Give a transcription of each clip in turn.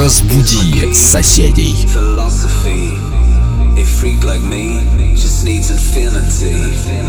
Разбуди соседей. philosophy. A freak like me just needs infinity.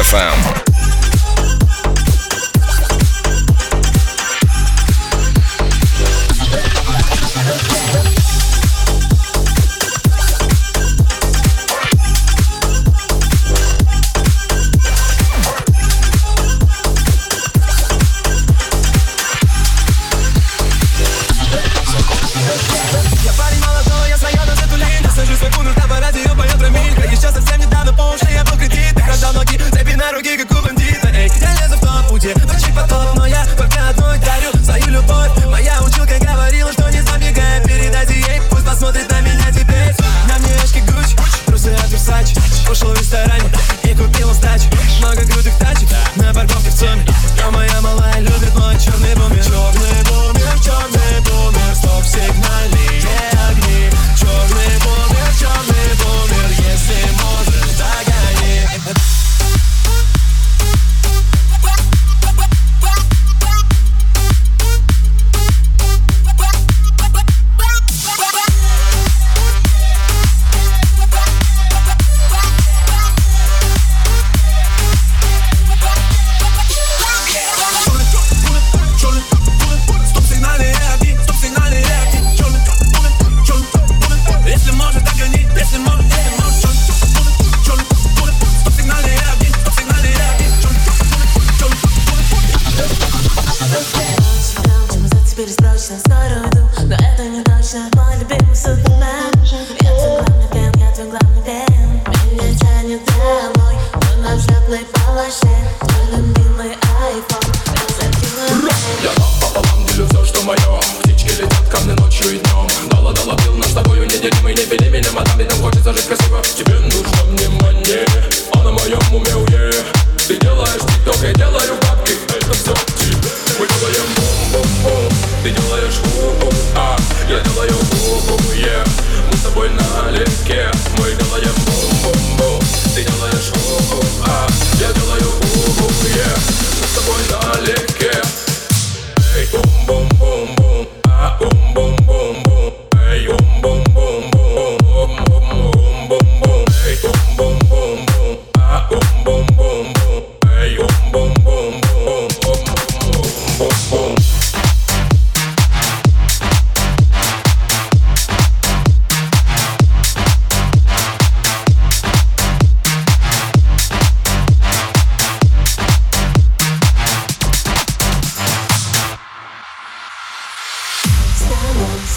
FM.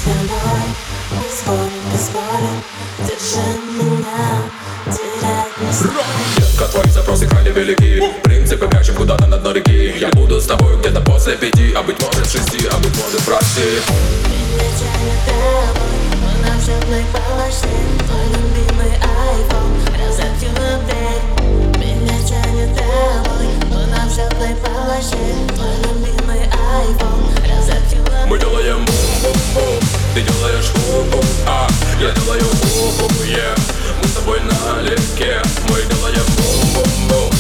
собой не стоит Как твои запросы крайне велики Принципы мягче куда-то на дно реки Я буду с тобой где-то после пяти А быть может шести, а быть может в Меня тянет тобой Мы на взрывной полосе Твой любимый айфон Разобью на дверь Меня тянет тобой Мы на взрывной полосе Твой любимый айфон мы делаем бум-бум-бум. Ты делаешь бум бум, а Я делаю бум бум, yeah. Мы с тобой налегке Мы делаем бум-бум-бум.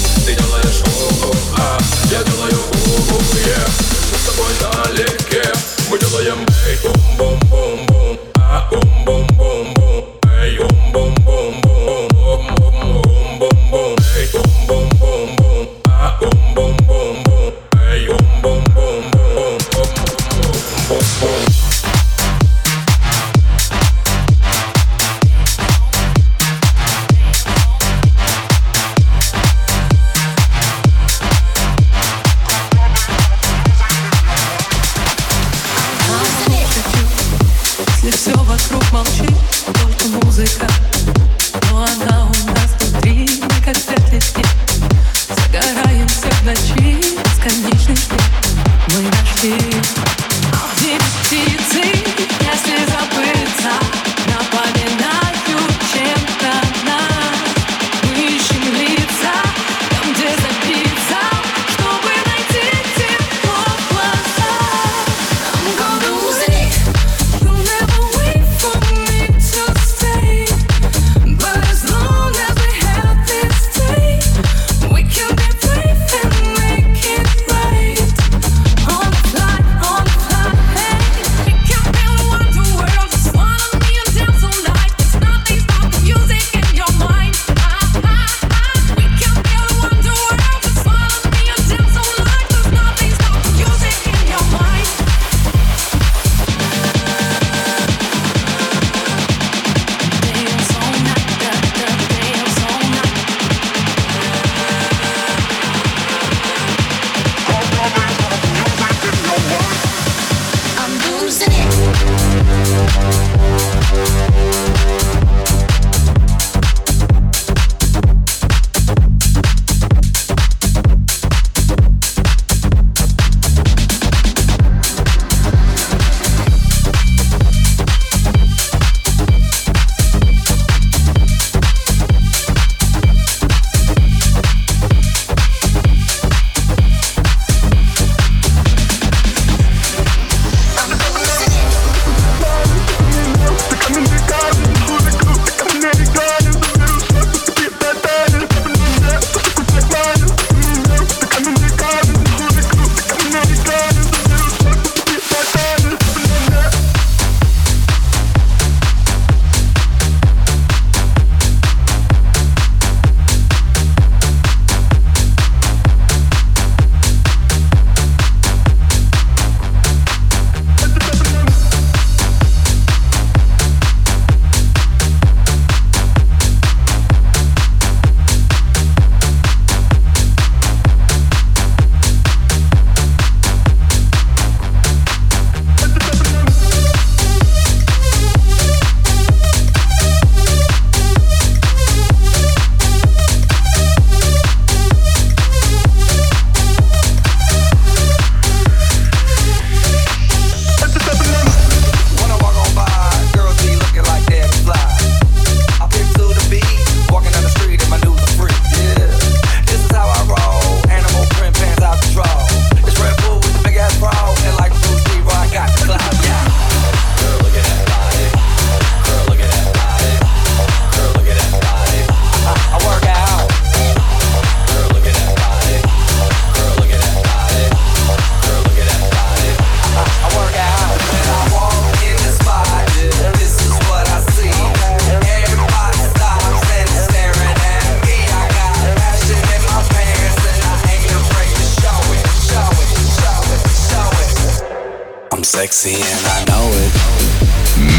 DFM. sexy and I know it.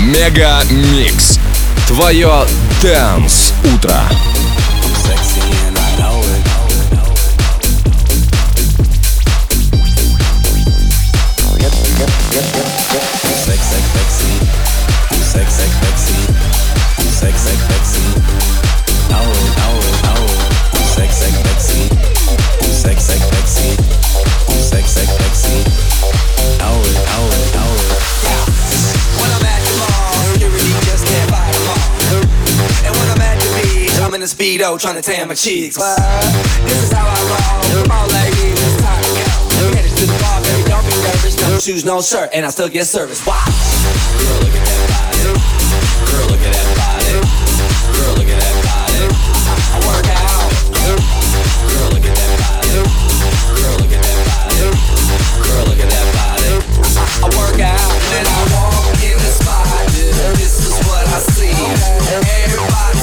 Мега Микс. Твое Дэнс Утро. I'm sexy and Speedo trying to tan my cheeks. But this is how I roll. On, ladies, it's time to go. Headed to the bar, baby, don't be nervous. No shoes, no shirt, and I still get service. Wow. Girl, look at that body. Girl, look at that body. Girl, look at that body. I work out. Girl, look at that body. Girl, look at that body. Girl, look at that body. I work out. When I walk in the spot, this is what I see. Everybody